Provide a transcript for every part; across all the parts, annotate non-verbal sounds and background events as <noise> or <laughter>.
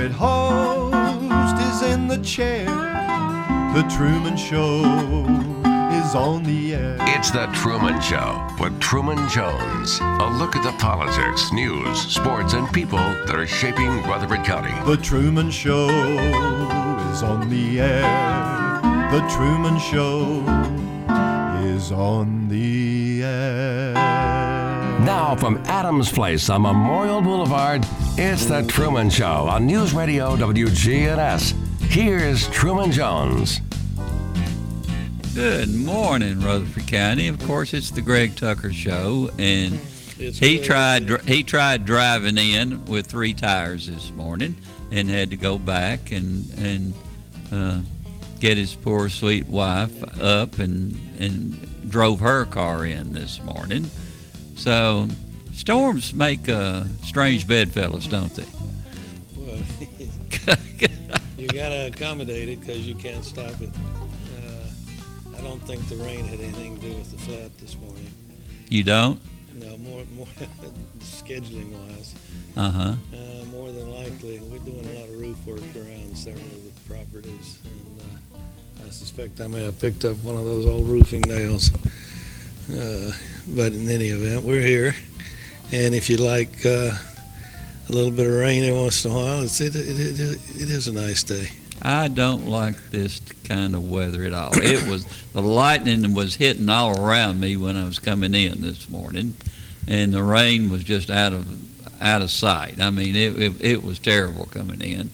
favorite host is in the chair. The Truman Show is on the air. It's The Truman Show with Truman Jones. A look at the politics, news, sports, and people that are shaping Rutherford County. The Truman Show is on the air. The Truman Show is on the air. Now, from Adams Place on Memorial Boulevard, it's The Truman Show on News Radio WGNS. Here's Truman Jones. Good morning, Rutherford County. Of course, it's the Greg Tucker Show, and he tried he tried driving in with three tires this morning, and had to go back and and uh, get his poor sweet wife up and and drove her car in this morning. So storms make uh, strange bedfellows, don't they? Well, <laughs> you gotta accommodate it because you can't stop it. Uh, I don't think the rain had anything to do with the flat this morning. You don't? No, more, more <laughs> scheduling wise. Uh-huh. Uh, more than likely, we're doing a lot of roof work around several of the properties, and uh, I suspect I may have picked up one of those old roofing nails. Uh, but in any event, we're here, and if you like uh, a little bit of rain every once in a while, it's, it, it, it, it is a nice day. I don't like this kind of weather at all. It was the lightning was hitting all around me when I was coming in this morning, and the rain was just out of out of sight. I mean, it it, it was terrible coming in.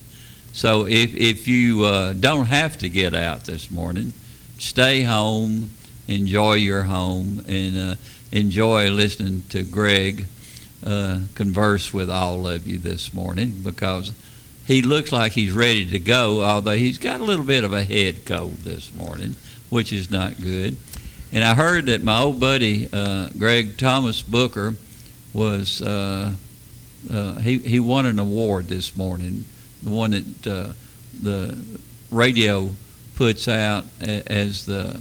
So if if you uh, don't have to get out this morning, stay home, enjoy your home, and uh, enjoy listening to Greg uh, converse with all of you this morning because he looks like he's ready to go, although he's got a little bit of a head cold this morning, which is not good. And I heard that my old buddy uh, Greg Thomas Booker was uh, uh, he he won an award this morning, the one that uh, the radio puts out as the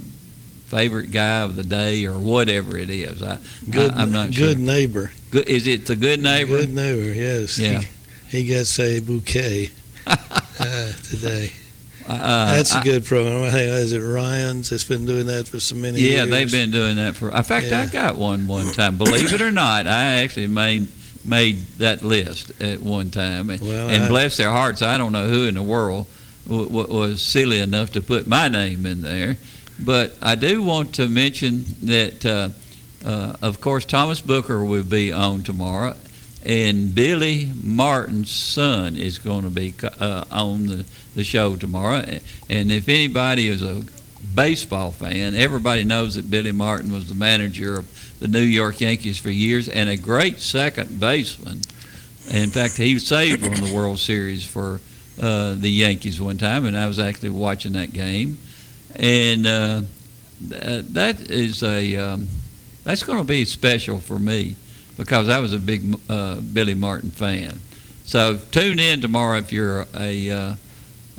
favorite guy of the day or whatever it is. I, Good, I, am not good sure. neighbor. Good, is it the good neighbor? Good neighbor, yes. Yeah. He, he gets a bouquet <laughs> uh, today. Uh, That's a I- good program. I think is it Ryan's? It's been doing that for so many years. Yeah, they've been doing that for. In fact, I got one one time. Believe it or not, I actually made made that list at one time. And, Well, and I- bless their hearts, I don't know who in the world w- w- was silly enough to put my name in there. But I do want to mention that, uh, uh, of course, Thomas Booker will be on tomorrow, and Billy Martin's son is going to be uh, on the, the show tomorrow. And if anybody is a baseball fan, everybody knows that Billy Martin was the manager of the New York Yankees for years and a great second baseman. In fact, he saved one of the World Series for uh, the Yankees one time, and I was actually watching that game. And uh, that is a um, that's going to be special for me because I was a big uh, Billy Martin fan. So tune in tomorrow if you're a, uh,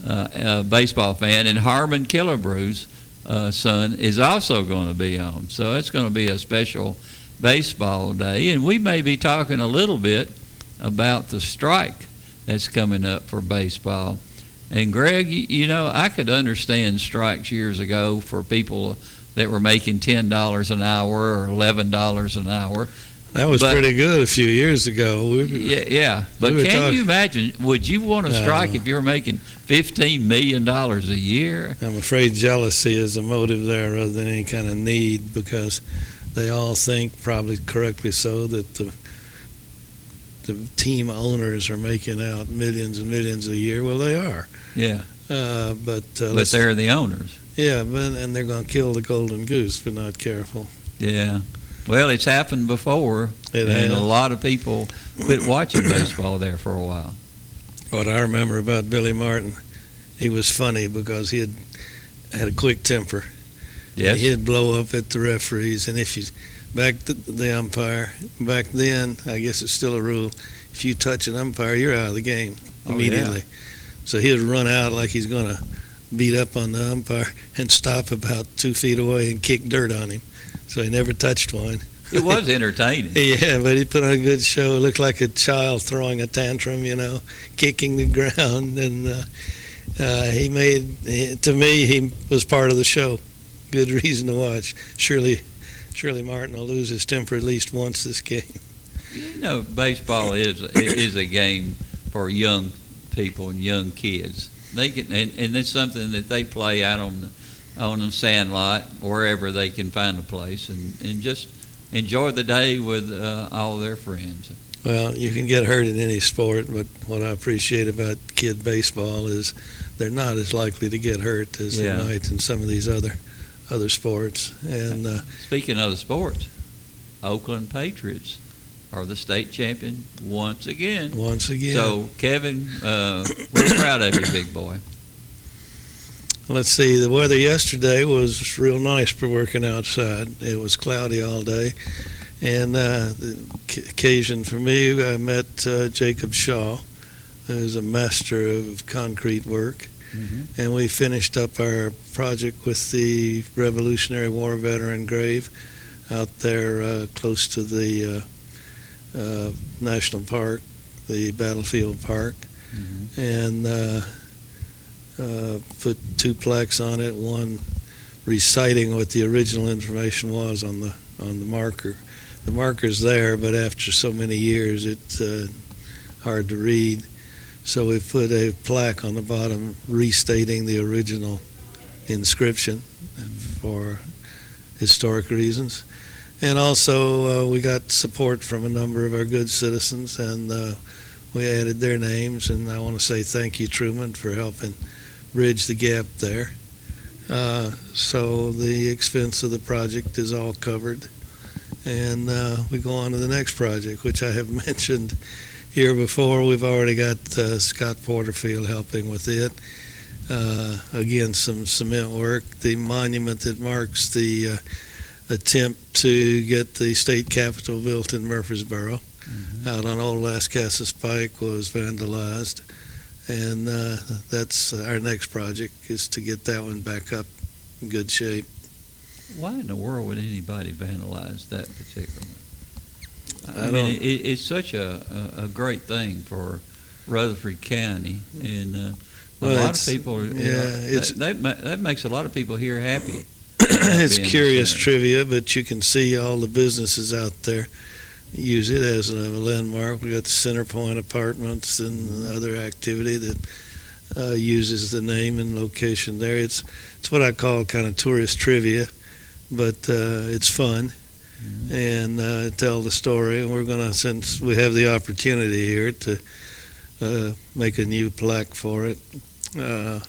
uh, a baseball fan. And Harmon Killebrew's uh, son is also going to be on. So it's going to be a special baseball day. And we may be talking a little bit about the strike that's coming up for baseball. And Greg, you, you know, I could understand strikes years ago for people that were making ten dollars an hour or eleven dollars an hour. That was But- pretty good a few years ago. We, Yeah, yeah. But We can you imagine? Would you want to strike if you're making fifteen million dollars a year? I'm afraid jealousy is a motive there rather than any kind of need because they all think, probably correctly so, that the the team owners are making out millions and millions a year. Well, they are. Yeah, Uh, but uh, but they're the owners. yeah, but and they're going to kill the golden goose if they're not careful. Yeah. Well, it's happened before, It and has. a lot of people quit watching <coughs> baseball there for a while. What I remember about Billy Martin, he was funny because he had had a quick temper. Yes. He'd blow up at the referees, and if you back the, the umpire, back then, I guess it's still a rule. If you touch an umpire, you're out of the game Oh, immediately. So he'd run out like he's going to beat up on the umpire and stop about two feet away and kick dirt on him. So he never touched one. It was <laughs> entertaining. Yeah, but he put on a good show. It looked like a child throwing a tantrum, you know, kicking the <laughs> ground, and uh, uh, he made. To me, he was part of the show. Good reason to watch. Surely, surely Martin will lose his temper at least once this game. You know, baseball is is a game for young people and young kids. They can, and, and it's something that they play out on the on the sand lot wherever they can find a place, and, and just enjoy the day with uh, all their friends. Well, you can get hurt in any sport, but what I appreciate about kid baseball is they're not as likely to get hurt as Yeah. they might in some of these other other sports. And uh, Speaking of the sports, Oakland Patriots are the state champion once again. once again, So, Kevin, uh, we're proud of you, big boy. let's see. The weather yesterday was real nice for working outside. It was cloudy all day, and uh, the c- occasion for me, I met uh, Jacob Shaw, who's a master of concrete work. Mhm. and we finished up our project with the Revolutionary War veteran grave out there uh, close to the uh, uh, national park, the battlefield park, Mhm. and uh, uh, put two plaques on it. One reciting what the original information was on the on the marker. The marker's there, but after so many years, it's uh, hard to read. So we put a plaque on the bottom restating the original inscription for historic reasons. And also, uh, we got support from a number of our good citizens, and uh, we added their names. And I want to say thank you, Truman, for helping bridge the gap there. Uh, so the expense of the project is all covered. And uh, we go on to the next project, which I have <laughs> mentioned here before. We've already got uh, Scott Porterfield helping with it. Uh, again, some cement work. The monument that marks the uh, attempt to get the state capitol built in Murfreesboro Mhm. out on Old Lascassas Pike was vandalized. And uh, that's our next project is to get that one back up in good shape. Why in the world would anybody vandalize that particular one? I, I mean, it, it's such a, a, a great thing for Rutherford County, and uh, a Well, lot of people. you yeah, know, it's- that, that, that makes a lot of people here happy. <clears throat> it's curious trivia, but you can see all the businesses out there use it as a landmark. We got the Center Point Apartments and other activity that uh, uses the name and location there. It's it's what I call kind of tourist trivia, but uh, it's fun. And uh, tell the story. And we're gonna, since we have the opportunity here, to uh, make a new plaque for it. Uh,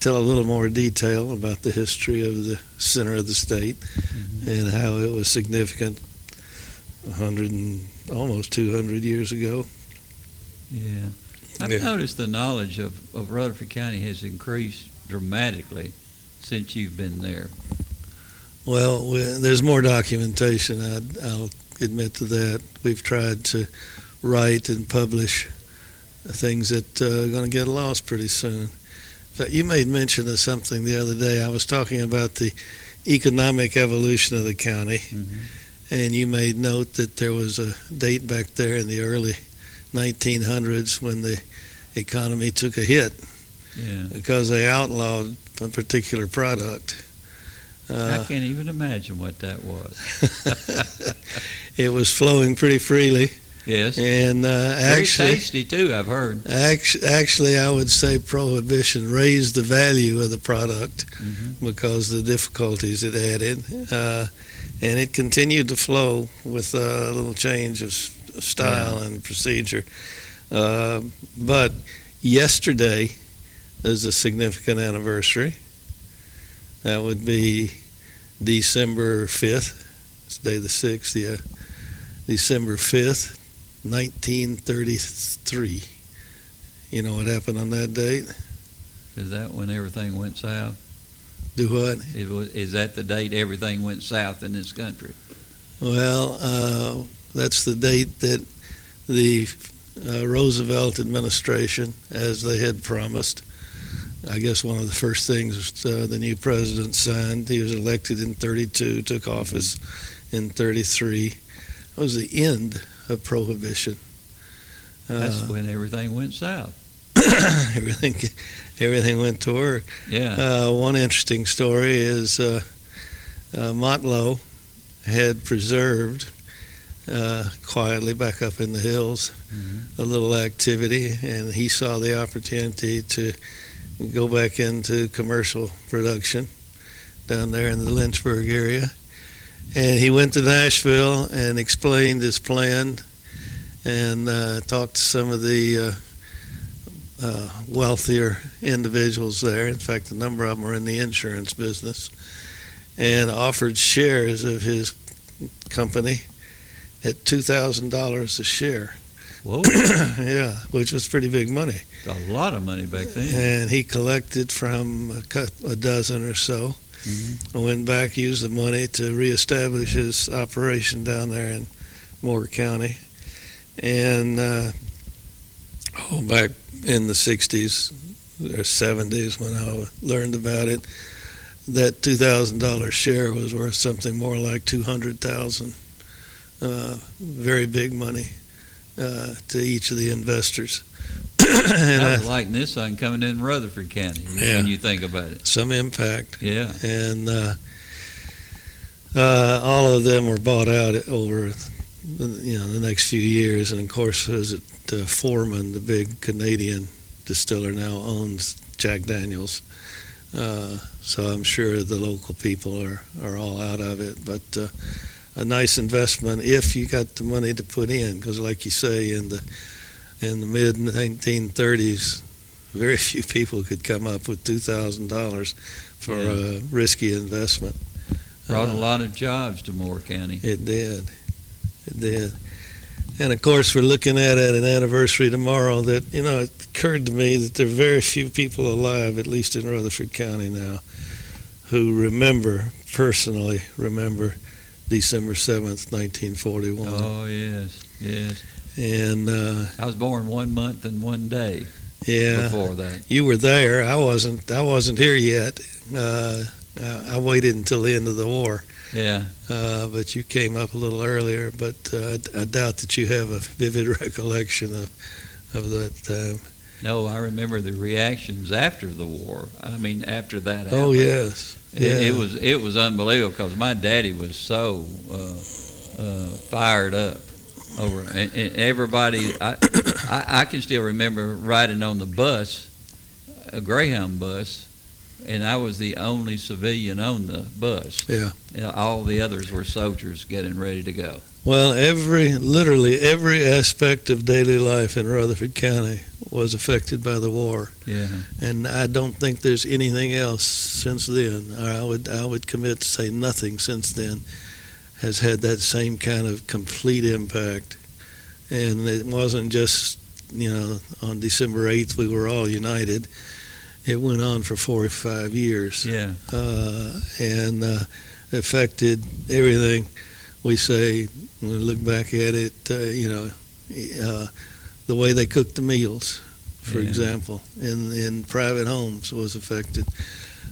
tell a little more detail about the history of the center of the state Mhm. and how it was significant 100 and almost 200 years ago. Yeah. I've Yeah. noticed the knowledge of, of Rutherford County has increased dramatically since you've been there. Well, we, there's more documentation. I, I'll admit to that. We've tried to write and publish things that uh, are going to get lost pretty soon. But you made mention of something the other day. I was talking about the economic evolution of the county, and you made note that there was a date back there in the early 1900s when the economy took a hit Yeah. because they outlawed a particular product. I Uh, can't even imagine what that was. <laughs> it was flowing pretty freely, Yes. and uh, Very actually, tasty too, I've heard. actually, actually, I would say prohibition raised the value of the product Mhm. because of the difficulties it added, uh, and it continued to flow with a little change of style and procedure. Uh, but yesterday is a significant anniversary. That would be December 5th. It's day the 6th, yeah. December 5th, 1933. You know what happened on that date? Is that when everything went south? Do what? It was, is that the date everything went south in this country? Well, uh, that's the date that the uh, Roosevelt administration, as they had promised, I guess one of the first things uh, the new president signed, he was elected in 32, took office in 33. It was the end of Prohibition. That's Uh, when everything went south. <coughs> everything, everything went to work. Yeah. Uh, one interesting story is uh, uh, Motlow had preserved uh, quietly back up in the hills Mhm. a little activity, and he saw the opportunity to go back into commercial production down there in the Lynchburg area. And he went to Nashville and explained his plan and uh, talked to some of the uh, uh, wealthier individuals there. In fact, a number of them are in the insurance business, and offered shares of his company at two thousand dollars a share. Whoa, <coughs> yeah, which was pretty big money. a lot of money back then. And he collected from a, a dozen or so. Mhm. and Went back, used the money to reestablish his operation down there in Moore County. And uh, oh, back in the 60s or 70s when I learned about it, that $2,000 share was worth something more like 200000 uh, Very big money uh, to each of the investors. <clears throat> and I like this one coming in Rutherford County Yeah. when you think about it. some impact. Yeah. and uh, uh, all of them were bought out over you know the next few years. And of course, was it uh, Forman, the big Canadian distiller, now owns Jack Daniels. Uh, so I'm sure the local people are, are all out of it, but uh, a nice investment if you got the money to put in, because like you say, in the in the mid 1930s, very <laughs> few people could come up with two thousand dollars for Yeah. a risky investment. Brought a Uh, lot of jobs to Moore County. It did. It did. And of course, we're looking at at an anniversary tomorrow that, you know, it occurred to me that there are very few people alive, at least in Rutherford County now, who remember, personally remember December 7th, 1941. Oh yes, yes. And, uh, I was born one month and one day yeah. before that. You were there. I wasn't. I wasn't here yet. Uh, I waited until the end of the war. Yeah. Uh, but you came up a little earlier. But uh, I, doubt that you have a vivid <laughs> recollection of of that time. No, I remember the reactions after the war. I mean, after that. Oh yes, It, yeah. it was it was unbelievable because my daddy was so uh, uh, fired up over and, and everybody. I, I I can still remember riding on the bus, a Greyhound bus, and I was the only civilian on the bus. Yeah. Know, all the others were soldiers getting ready to go. Well, every literally every aspect of daily life in Rutherford County was affected by the war, Yeah. and I don't think there's anything else since then. Or I would I would commit to say nothing since then has had that same kind of complete impact. And it wasn't just you know on December eighth we were all united. It went on for four or five years Yeah. uh, and uh, affected everything we say when we look back at it. Uh, you know, uh, the way they cooked the meals, for Yeah. example, in in private homes was affected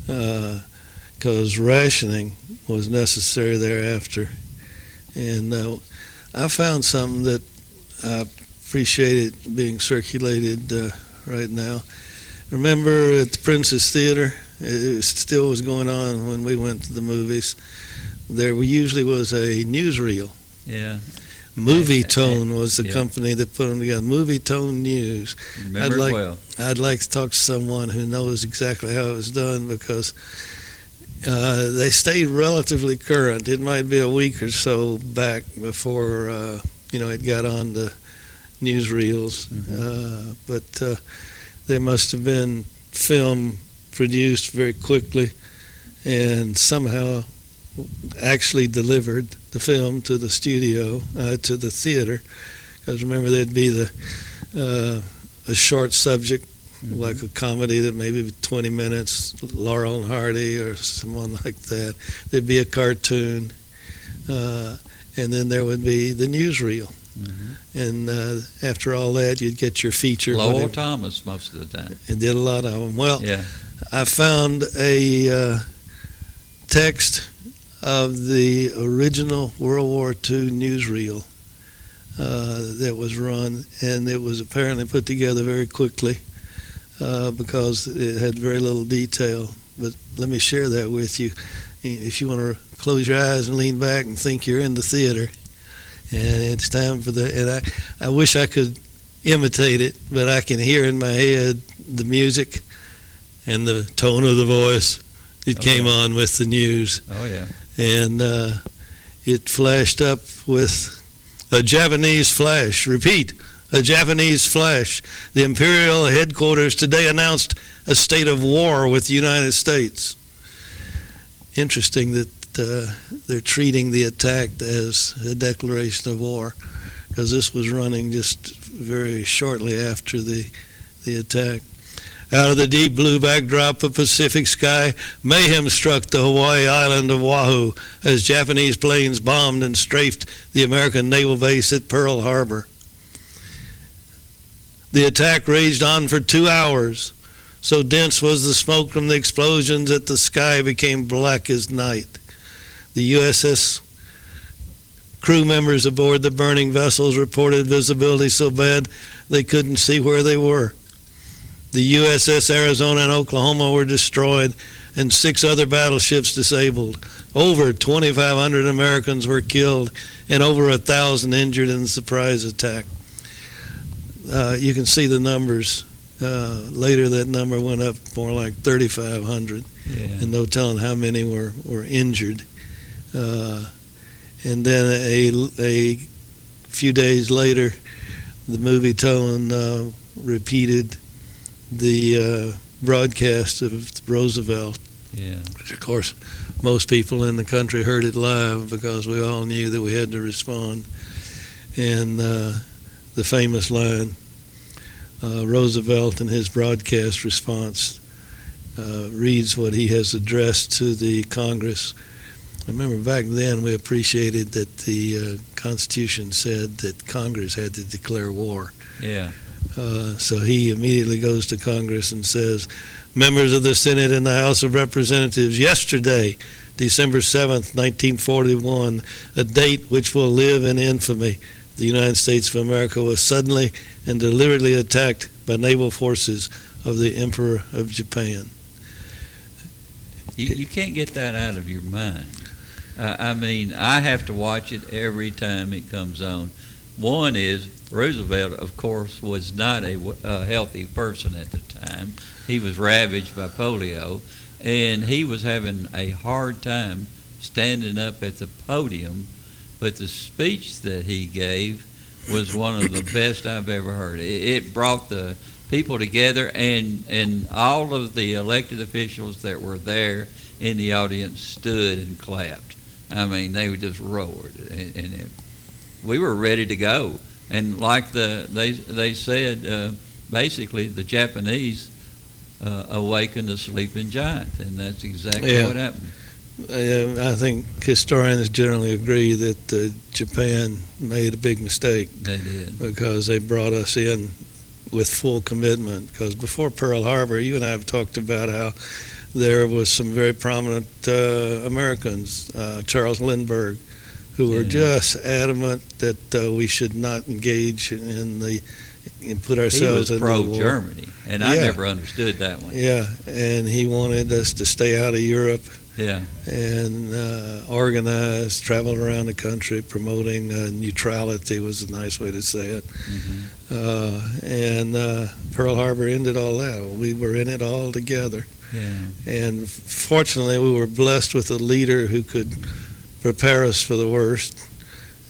because rationing was necessary thereafter. And uh, I found something that I appreciated being circulated uh, right now. Remember at the Princess Theater, it still was going on when we went to the movies. There usually was a newsreel. Yeah. Movietone was the Yeah. company that put them together. Movietone News. Remember like- well. I'd like to talk to someone who knows exactly how it was done because uh, they stayed relatively current. It might be a week or so back before uh, you know it got on the newsreels, uh, but uh, they must have been film produced very quickly and somehow actually delivered the film to the studio uh, to the theater because remember there'd be the uh, a short subject like a comedy that maybe 20 minutes, Laurel and Hardy or someone like that. There'd be a cartoon, uh, and then there would be the newsreel. Mhm. And uh, after all that, you'd get your feature. Lowell whatever. Thomas most of the time. And did a lot of them. Well, Yeah. I found a uh, text of the original World War II newsreel uh, that was run, and it was apparently put together very quickly uh, because it had very little detail. But let me share that with you. If you want to close your eyes and lean back and think you're in the theater, and it's time for the. And I, I wish I could imitate it, but I can hear in my head the music and the tone of the voice. It Okay. came on with the news Oh yeah. And uh, it flashed up with a Japanese flash. Repeat, a Japanese flash. The Imperial headquarters today announced a state of war with the United States. Interesting that uh, they're treating the attack as a declaration of war, because this was running just very shortly after the the attack. Out of the deep blue backdrop of Pacific sky, mayhem struck the Hawaii island of Oahu as Japanese planes bombed and strafed the American naval base at Pearl Harbor. The attack raged on for two hours. So dense was the smoke from the explosions that the sky became black as night. The USS crew members aboard the burning vessels reported visibility so bad they couldn't see where they were. The USS Arizona and Oklahoma were destroyed and six other battleships disabled. Over 2,500 Americans were killed and over a thousand injured in the surprise attack. Uh, you can see the numbers. Uh, later, that number went up more like 3,500, Yeah. and no telling how many were were injured. Uh, and then a a few days later, the Movietone uh, repeated the uh, broadcast of Roosevelt Yeah. which of course most people in the country heard it live because we all knew that we had to respond. And uh, the famous line, uh, Roosevelt in his broadcast response uh, reads what he has addressed to the Congress. I remember back then we appreciated that the uh, Constitution said that Congress had to declare war. Yeah. Uh, so he immediately goes to Congress and says, Members of the Senate and the House of Representatives, yesterday, December 7th, 1941, a date which will live in infamy, the United States of America was suddenly and deliberately attacked by naval forces of the Emperor of Japan. You, you can't get that out of your mind. Uh, I mean, I have to watch it every time it comes on. One is Roosevelt, of course, was not a uh, healthy person at the time. He was ravaged by polio, and he was having a hard time standing up at the podium. But the speech that he gave was one of the best I've ever heard. It, it brought the people together, and and all of the elected officials that were there in the audience stood and clapped. I mean, they just roared, and, and it, we were ready to go. And like the they they said, uh, basically the Japanese uh, awakened a sleeping giant, and that's exactly Yeah. what happened. Uh, I think historians generally agree that uh, Japan made a big mistake. They did. because they brought us in with full commitment. Because before Pearl Harbor, you and I have talked about how there was some very prominent uh, Americans, uh, Charles Lindbergh, who were just adamant that uh, we should not engage in the and put He ourselves was in the war. pro Germany, and I Yeah. never understood that one. Yeah, and he wanted us to stay out of Europe Yeah, and uh, organize, travel around the country promoting uh, neutrality was a nice way to say it. Mhm. Uh, and uh, Pearl Harbor ended all that. We were in it all together. yeah, And fortunately, we were blessed with a leader who could prepare us for the worst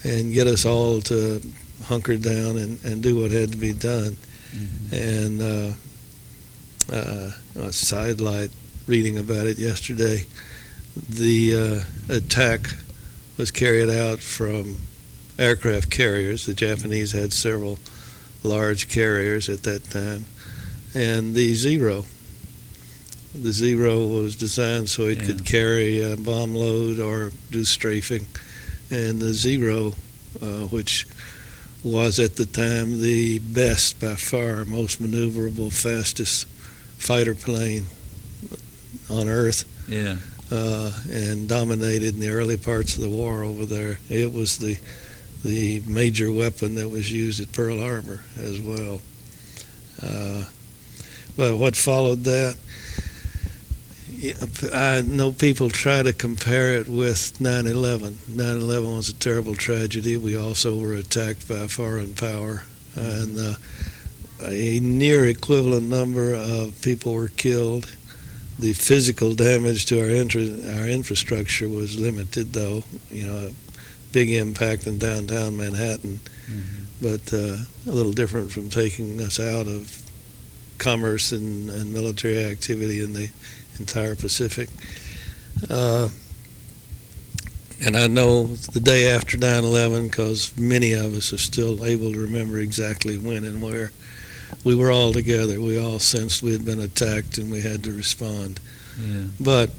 and get us all to hunker down and, and do what had to be done. Mhm. And uh, uh, a sidelight reading about it yesterday, the uh, attack was carried out from aircraft carriers. The Japanese had several large carriers at that time, and the Zero. The Zero was designed so it Yeah. could carry a bomb load or do strafing, and the Zero, uh, which was at the time the best by far, most maneuverable, fastest fighter plane on Earth, yeah. uh, and dominated in the early parts of the war over there. It was the the major weapon that was used at Pearl Harbor as well. Uh, but what followed that, I know people try to compare it with 9/11. 9/11 was a terrible tragedy. We also were attacked by a foreign power, and uh, a near equivalent number of people were killed. The physical damage to our intra- our infrastructure was limited, though. You know, a big impact in downtown Manhattan, but uh, a little different from taking us out of commerce and, and military activity in the entire Pacific. Uh, and I know the day after 9 11, because many of us are still able to remember exactly when and where, we were all together. We all sensed we had been attacked and we had to respond. Yeah. But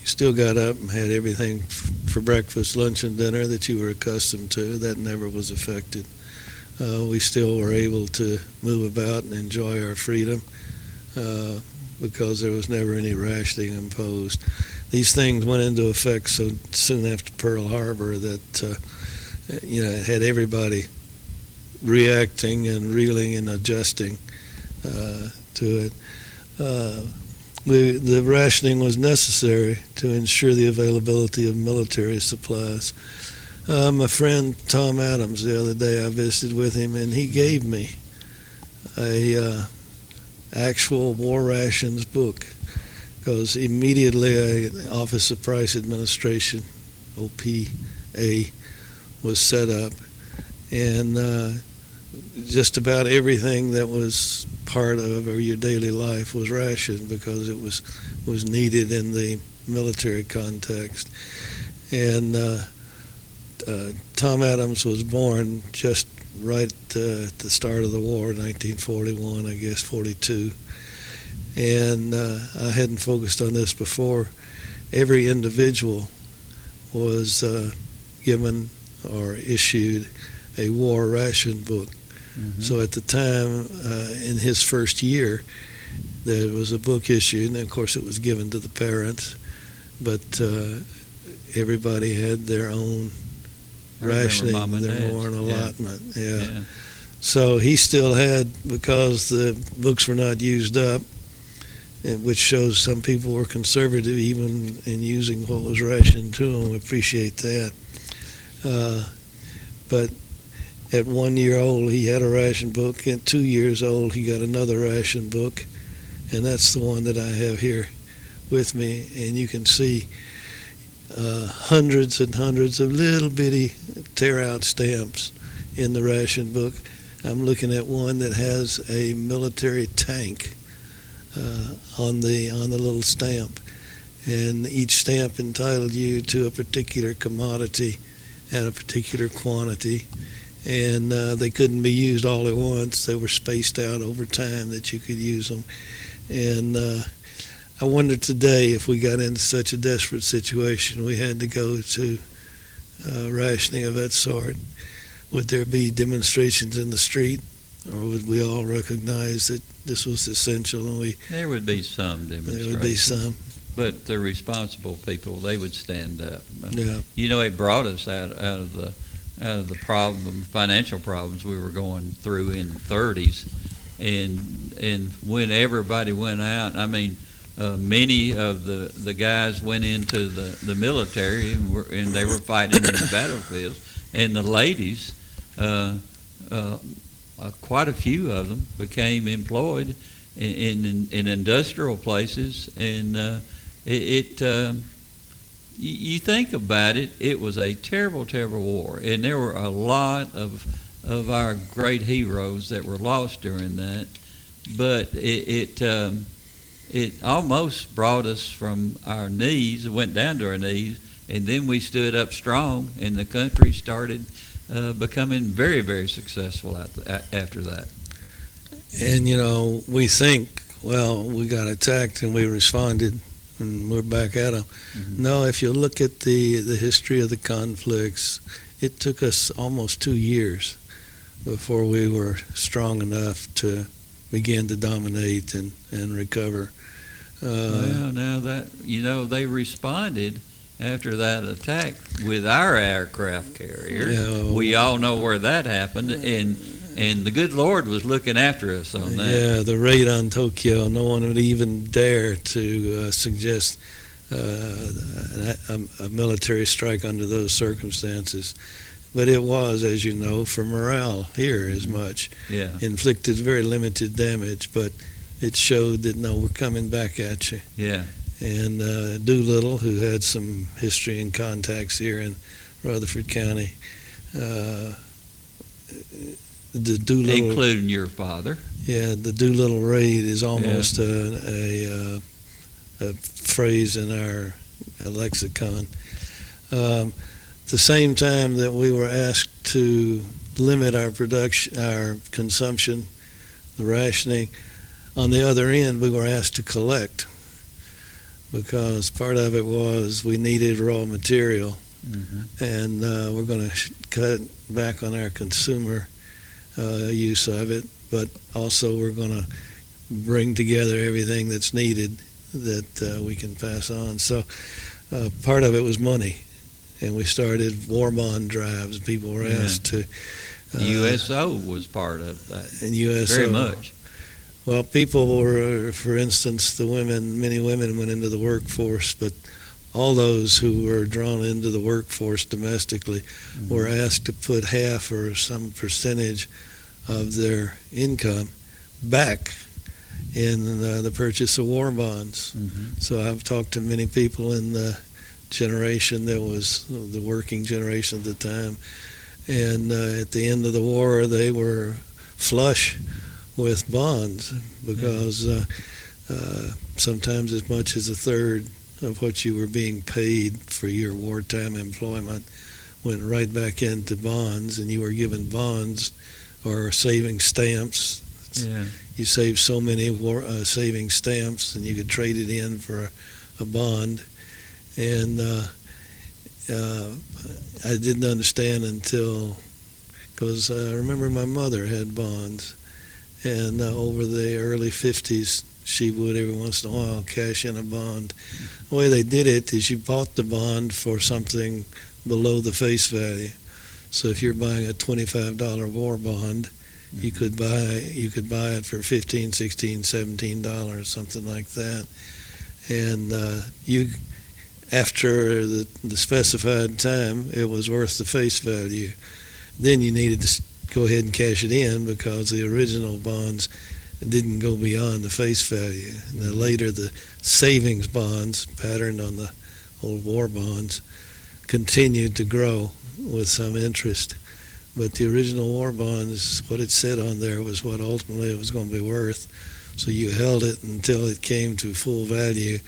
you still got up and had everything f- for breakfast, lunch, and dinner that you were accustomed to. That never was affected. Uh, we still were able to move about and enjoy our freedom uh, because there was never any rationing imposed. These things went into effect so soon after Pearl Harbor that uh, you know it had everybody reacting and reeling and adjusting uh, to it. Uh, we, the rationing was necessary to ensure the availability of military supplies. Uh, my friend Tom Adams, the other day, I visited with him, and he gave me a uh, actual war rations book because immediately a Office of Price Administration, OPA, was set up, and uh, just about everything that was part of your daily life was rationed because it was was needed in the military context. And uh, Tom Adams was born just right uh, at the start of the war, 1941, I guess, 42. And uh, I hadn't focused on this before. Every individual was uh, given or issued a war ration book. Mhm. So at the time, uh, in his first year, there was a book issued, and of course it was given to the parents, but uh, everybody had their own Rationing, Mom and their own Yeah. allotment. Yeah. Yeah. So he still had, because the books were not used up, which shows some people were conservative even in using what was rationed to them. We appreciate that. Uh, but at one year old, he had a ration book. At two years old, he got another ration book, and that's the one that I have here with me. And you can see uh, hundreds and hundreds of little bitty tear-out stamps in the ration book. I'm looking at one that has a military tank uh, on the on the little stamp, and each stamp entitled you to a particular commodity and a particular quantity, and uh, they couldn't be used all at once. They were spaced out over time that you could use them, and uh, I wonder today if we got into such a desperate situation, we had to go to uh, rationing of that sort would there be demonstrations in the street, or would we all recognize that this was essential and we There would be some demonstrations. there would be some? But the responsible people, they would stand up. Yeah, You know, it brought us out, out of the out of the problem, financial problems we were going through in the 30s, and and when everybody went out, I mean, uh, many of the, the guys went into the, the military and, were, and they were fighting in the <coughs> battlefields, and the ladies, uh, uh, uh, quite a few of them became employed in in, in industrial places, and uh, it. it um, you, you think about it, it was a terrible, terrible war, and there were a lot of of our great heroes that were lost during that. But it it, um, it almost brought us from our knees, went down to our knees, and then we stood up strong, and the country started uh, becoming very, very successful at the, a- after that. and you know we think, well, we got attacked and we responded, and we're back at them. Mhm. No, if you look at the the history of the conflicts, it took us almost two years before we were strong enough to begin to dominate and and recover. Uh, Well, now that, you know, they responded after that attack with our aircraft carrier. Yeah. We all know where that happened, and, and the good Lord was looking after us on that. Yeah, the raid on Tokyo, no one would even dare to uh, suggest uh, a, a military strike under those circumstances. But it was, as you know, for morale here as much. Yeah, Inflicted very limited damage, but it showed that, no, we're coming back at you. yeah, And uh, Doolittle, who had some history and contacts here in Rutherford County, uh, the Doolittle including your father. yeah, the Doolittle raid is almost a, a, uh, a phrase in our lexicon. Um, the same time that we were asked to limit our production, our consumption, the rationing, on the other end, we were asked to collect because part of it was we needed raw material Mhm. and uh, we're going to cut back on our consumer uh, use of it, but also we're going to bring together everything that's needed that uh, we can pass on. So uh, part of it was money, and we started war bond drives. People were Yeah. asked to. The USO was part of that, and USO. very much. Well, people were, for instance, the women, many women went into the workforce, but all those who were drawn into the workforce domestically were asked to put half or some percentage of their income back in uh, the purchase of war bonds. Mhm. So I've talked to many people in the generation that was the working generation at the time, and uh, at the end of the war, they were flush with bonds because uh, uh, sometimes as much as a third of what you were being paid for your wartime employment went right back into bonds, and you were given bonds or saving stamps. Yeah, You saved so many war, uh, saving stamps, and you could trade it in for a, a bond. And uh, uh, I didn't understand until, because I remember my mother had bonds, and uh, over the early 50s, she would every once in a while cash in a bond. The way they did it is you bought the bond for something below the face value. So if you're buying a $25 war bond, you could buy you could buy it for 15 16 17 dollars something like that and uh, you after the, the specified time it was worth the face value then you needed to go ahead and cash it in because the original bonds didn't go beyond the face value and then later the savings bonds patterned on the old war bonds continued to grow with some interest but the original war bonds, what it said on there was what ultimately it was going to be worth. So you held it until it came to full value,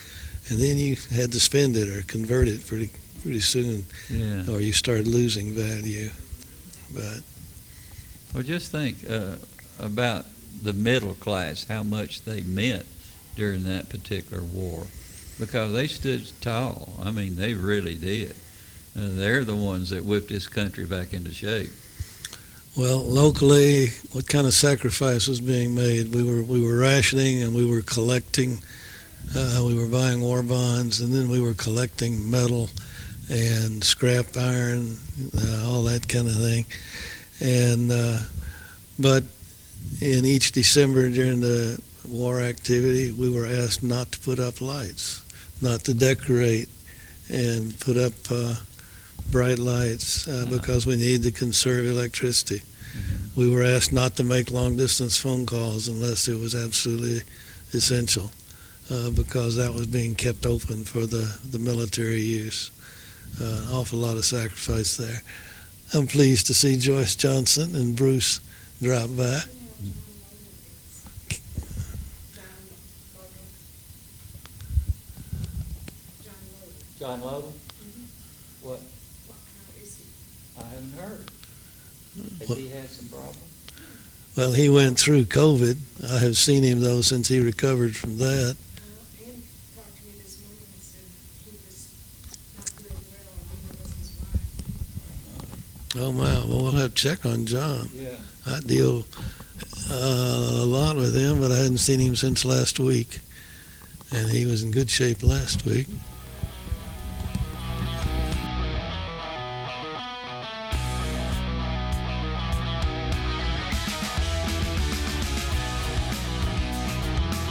and then you had to spend it or convert it pretty pretty soon, yeah. or you started losing value. But Well, just think uh, about the middle class, how much they meant during that particular war, because they stood tall. I mean, they really did. Uh, they're the ones that whipped this country back into shape. well, locally, what kind of sacrifice was being made? We were we were rationing and we were collecting. Uh, we were buying war bonds, and then we were collecting metal and scrap iron, uh, all that kind of thing. And uh, but in each December during the war activity, we were asked not to put up lights, not to decorate, and put up uh, bright lights uh, because we need to conserve electricity. We were asked not to make long distance phone calls unless it was absolutely essential uh, because that was being kept open for the, the military use. Uh, an awful lot of sacrifice there. I'm pleased to see Joyce Johnson and Bruce drop by. John Logan? Mm-hmm. What? Well how is he? I haven't heard. Has What- he had some problems? Well, he went through COVID. I have seen him though since he recovered from that. Ann talked to me this morning and said he was not doing well, and neither was his wife. Oh wow! Well, we'll have to check on John. Yeah. I deal uh, a lot with him, but I hadn't seen him since last week. and he was in good shape last week.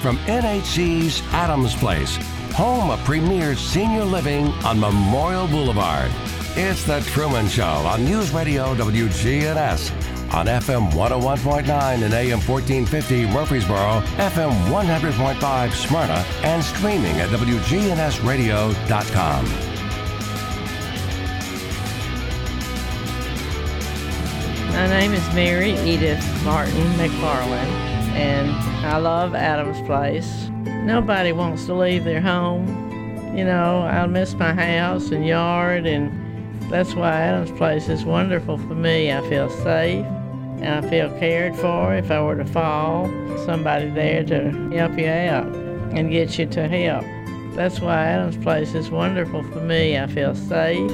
From NHC's Adams Place, home of premier senior living on Memorial Boulevard. It's The Truman Show on News Radio WGNS on FM 101.9 and AM 1450 Murfreesboro, FM 100.5 Smyrna, and streaming at WGNSradio.com. My name is Mary Edith Martin McFarland, and I love Adams Place. Nobody wants to leave their home. You know, I'll miss my house and yard, and that's why Adams Place is wonderful for me. I feel safe and I feel cared for. If I were to fall, somebody there to help you out and get you to help. That's why Adams Place is wonderful for me. I feel safe,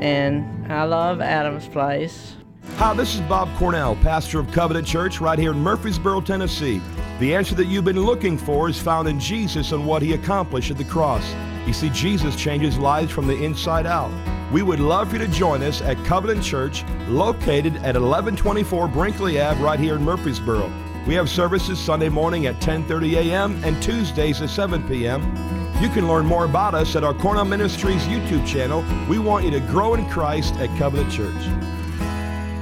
and I love Adams Place. Hi, this is Bob Cornell, pastor of Covenant Church right here in Murfreesboro, Tennessee. The answer that you've been looking for is found in Jesus and what he accomplished at the cross. You see, Jesus changes lives from the inside out. We would love for you to join us at Covenant Church, located at 1124 Brinkley Ave, right here in Murfreesboro. We have services Sunday morning at 10:30 a.m. and Tuesdays at 7 p.m. You can learn more about us at our Cornell Ministries YouTube channel. We want you to grow in Christ at Covenant Church.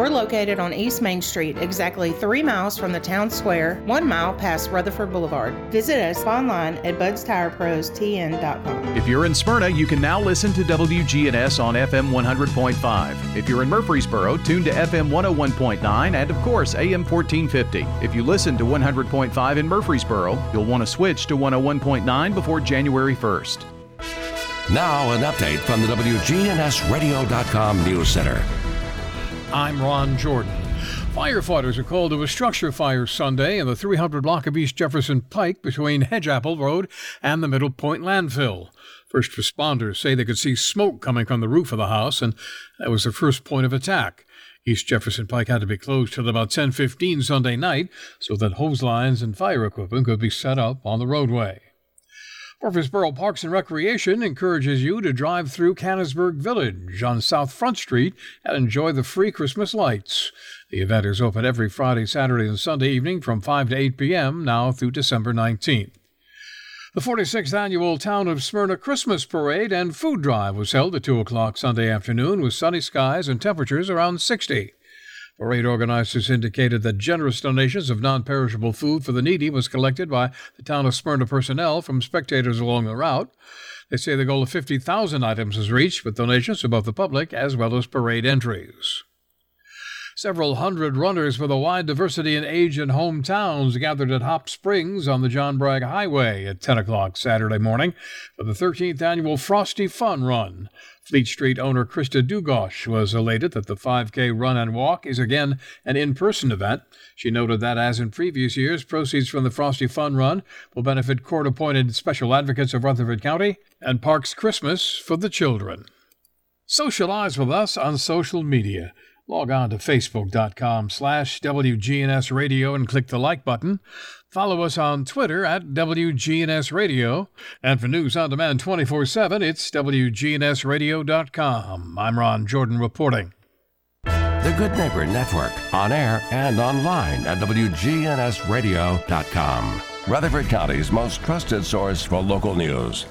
We're located on East Main Street, exactly three miles from the town square, one mile past Rutherford Boulevard. Visit us online at budstirepros.tn.com. If you're in Smyrna, you can now listen to WGNS on FM 100.5. If you're in Murfreesboro, tune to FM 101.9 and, of course, AM 1450. If you listen to 100.5 in Murfreesboro, you'll want to switch to 101.9 before January 1st. Now, an update from the WGNSradio.com News Center. I'm Ron Jordan. Firefighters are called to a structure fire Sunday in the 300 block of East Jefferson Pike between Hedgeapple Road and the Middle Point landfill. First responders say they could see smoke coming from the roof of the house, and that was the first point of attack. East Jefferson Pike had to be closed till about 10:15 Sunday night so that hose lines and fire equipment could be set up on the roadway. Murfreesboro Parks and Recreation encourages you to drive through Cannonsburgh Village on South Front Street and enjoy the free Christmas lights. The event is open every Friday, Saturday, and Sunday evening from 5 to 8 p.m. now through December 19th. The 46th annual Town of Smyrna Christmas Parade and Food Drive was held at 2 o'clock Sunday afternoon with sunny skies and temperatures around 60. Parade organizers indicated that generous donations of non perishable food for the needy was collected by the town of Smyrna personnel from spectators along the route. They say the goal of 50,000 items was reached with donations from both the public as well as parade entries. Several hundred runners with a wide diversity in age and hometowns gathered at Hop Springs on the John Bragg Highway at 10 o'clock Saturday morning for the 13th annual Frosty Fun Run. Fleet Feet owner Krista Dugosh was elated that the 5K run and walk is again an in person event. She noted that, as in previous years, proceeds from the Frosty Fun Run will benefit court appointed special advocates of Rutherford County and Parks Christmas for the children. Socialize with us on social media. Log on to facebook.com slash WGNS Radio and click the like button. Follow us on Twitter at WGNS Radio. And for news on demand 24 7, it's WGNSradio.com. I'm Ron Jordan reporting. The Good Neighbor Network, on air and online at WGNSradio.com. Rutherford County's most trusted source for local news.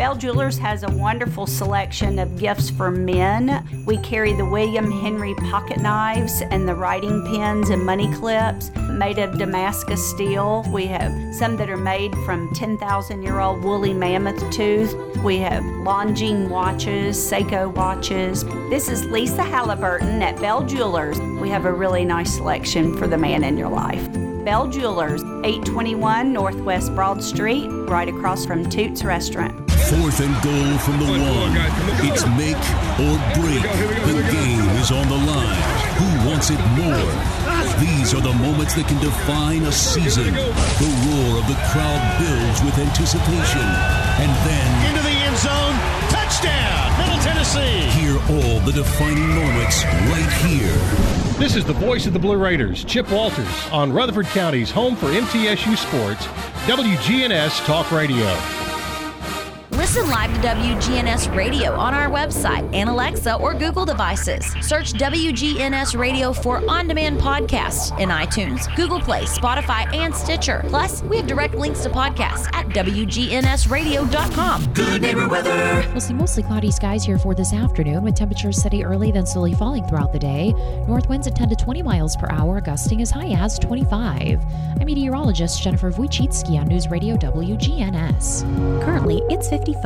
Bell Jewelers has a wonderful selection of gifts for men. We carry the William Henry pocket knives and the writing pens and money clips made of Damascus steel. We have some that are made from 10,000 year old woolly mammoth tooth. We have Longines watches, Seiko watches. This is Lisa Halliburton at Bell Jewelers. We have a really nice selection for the man in your life. Bell Jewelers, 821 Northwest Broad Street, right across from Toots Restaurant. Fourth and goal from the one. It's make or break. The game is on the line. Who wants wants it more. These are the moments that can define a season. The roar of the crowd builds with anticipation. And then Into the end zone. Touchdown, Middle Tennessee. hear all the defining moments right here. This is the voice of the Blue Raiders, Chip Walters, on Rutherford County's home for MTSU Sports, WGNS Talk Radio. Listen live to WGNS Radio on our website and Alexa or Google devices. Search WGNS Radio for on demand podcasts in iTunes, Google Play, Spotify, and Stitcher. Plus, we have direct links to podcasts at WGNSradio.com. Good neighbor weather. We'll see mostly cloudy skies here for this afternoon with temperatures steady early, then slowly falling throughout the day. North winds at 10 to 20 miles per hour, gusting as high as 25. I'm meteorologist Jennifer Wojcicki on News Radio WGNS. Currently, it's 55.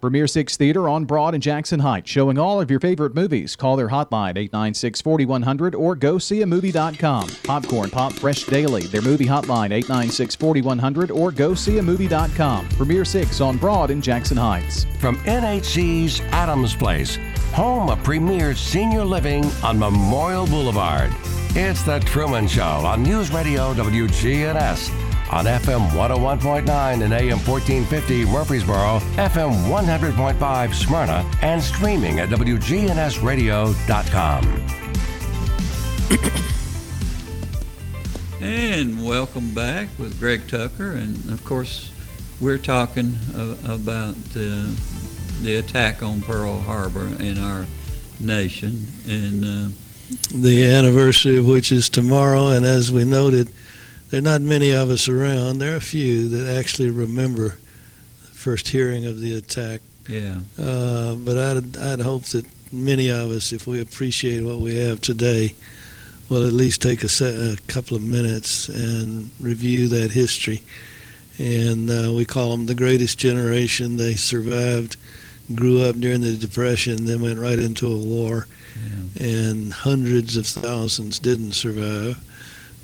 Premier Six Theater on Broad and Jackson Heights, showing all of your favorite movies. Call their hotline 896 4100 or go see a movie.com. Popcorn Pop Fresh Daily, their movie hotline 896 4100 or go see a movie.com. Premier Six on Broad and Jackson Heights. From NHC's Adams Place, home of premier senior living on Memorial Boulevard. It's The Truman Show on News Radio WGNS. On FM 101.9 and AM 1450 Murfreesboro, FM 100.5 Smyrna, and streaming at WGNSradio.com. And welcome back with Greg Tucker. And of course, we're talking uh, about uh, the attack on Pearl Harbor in our nation. And uh, the anniversary of which is tomorrow. And as we noted, there are not many of us around. There are a few that actually remember the first hearing of the attack. yeah, Uh, but I'd, I'd hope that many of us, if we appreciate what we have today, will at least take a, se- a couple of minutes and review that history. And uh, we call them the greatest generation. They survived, grew up during the Depression, then went right into a war. And hundreds of thousands didn't survive,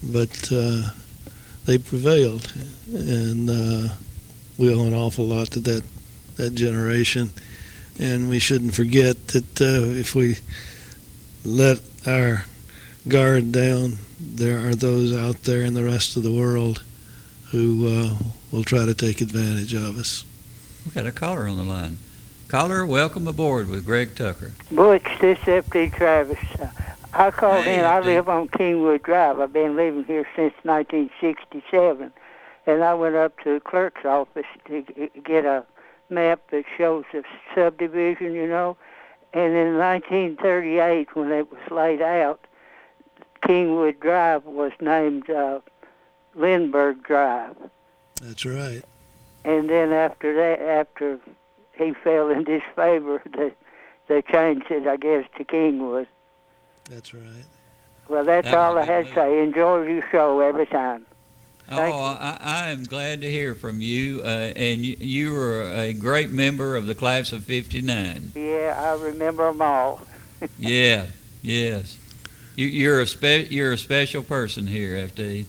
but uh, they prevailed. And uh, we owe an awful lot to that that generation, and we shouldn't forget that uh, if we let our guard down, there are those out there in the rest of the world who uh, will try to take advantage of us. we got a caller on the line. Caller, welcome aboard with Greg Tucker. Butch, this is FD Travis. I called in. I live on Kingwood Drive. I've been living here since 1967. And I went up to the clerk's office to get a map that shows the subdivision, you know. And in 1938, when it was laid out, Kingwood Drive was named uh, Lindbergh Drive. That's right. And then after that, after he fell in disfavor, <laughs> they, they changed it, I guess, to Kingwood. That's right. Well, that's That all I had to say. Enjoy your show every time. Oh, Thank you. I, I am glad to hear from you. Uh, and you, you were a great member of the class of 59. Yeah, I remember them all. <laughs> yeah, yes. You, you're a spe- you're a special person here, FD,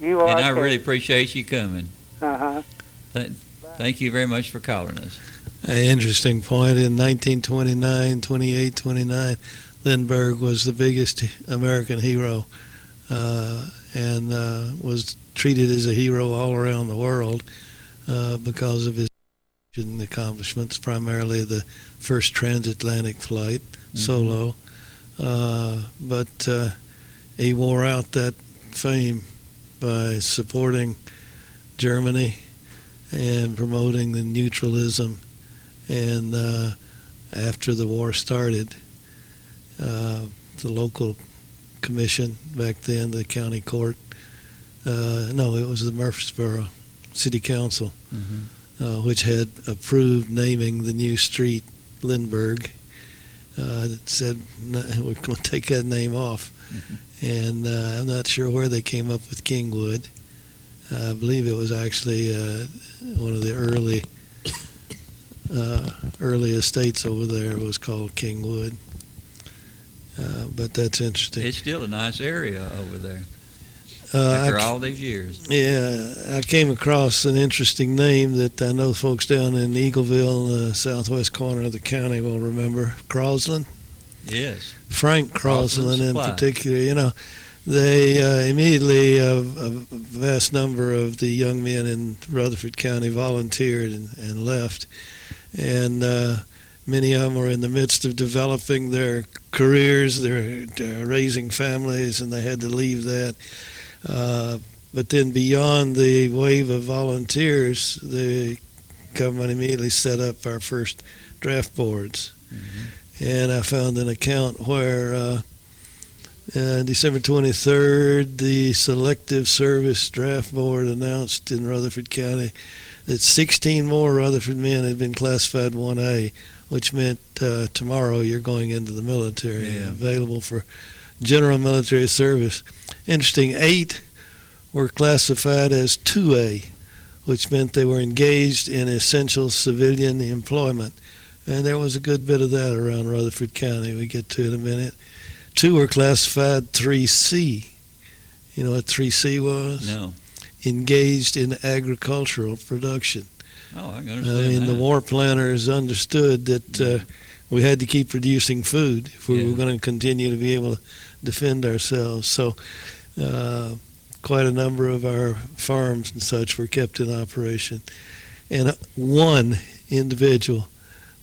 You are. and I too. really appreciate you coming. Uh-huh. Th- thank you very much for calling us. An interesting point. In 1929, 28, 29, Lindbergh was the biggest American hero uh, and uh, was treated as a hero all around the world uh, because of his accomplishments, primarily the first transatlantic flight solo. Uh, but uh, he wore out that fame by supporting Germany and promoting the neutralism. And uh, after the war started, the local commission back then, the county court, uh, no, it was the Murfreesboro City Council, uh, which had approved naming the new street Lindbergh. Uh, it said we're going <laughs> to take that name off, and uh, I'm not sure where they came up with Kingwood. I believe it was actually uh, one of the early uh, early estates over there was called Kingwood. Uh, but that's interesting. It's still a nice area over there Uh, after I- all these years. Yeah, I came across an interesting name that I know folks down in Eagleville, uh, southwest corner of the county, will remember. Crosland. Yes. Frank Crosland Crosland in particular, you know, they uh, immediately, uh, a vast number of the young men in Rutherford County volunteered and, and left. And uh, many of them were in the midst of developing their careers, they're, they're raising families, and they had to leave that. Uh, but then beyond the wave of volunteers, the government immediately set up our first draft boards. And I found an account where uh, uh, December 23rd, the Selective Service Draft Board announced in Rutherford County that 16 more Rutherford men had been classified 1A, which meant uh, tomorrow you're going into the military, Yeah. available for general military service. Interesting, eight were classified as 2A, which meant they were engaged in essential civilian employment. And there was a good bit of that around Rutherford County. We get to it in a minute. Two were classified 3C. You know what 3C was? No. Engaged in agricultural production. Oh, I understand mean, that. the war planners understood that uh, we had to keep producing food if we Yeah. were going to continue to be able to defend ourselves. So, uh, quite a number of our farms and such were kept in operation. And uh, one individual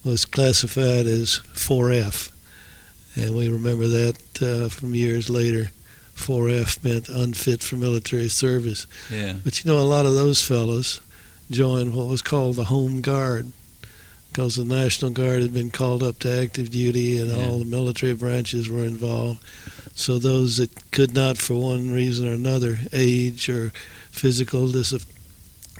was classified as 4F. And we remember that uh, from years later. 4F meant unfit for military service. Yeah. But you know, a lot of those fellows joined what was called the Home Guard because the National Guard had been called up to active duty and Yeah. all the military branches were involved. So those that could not, for one reason or another, age or physical dis-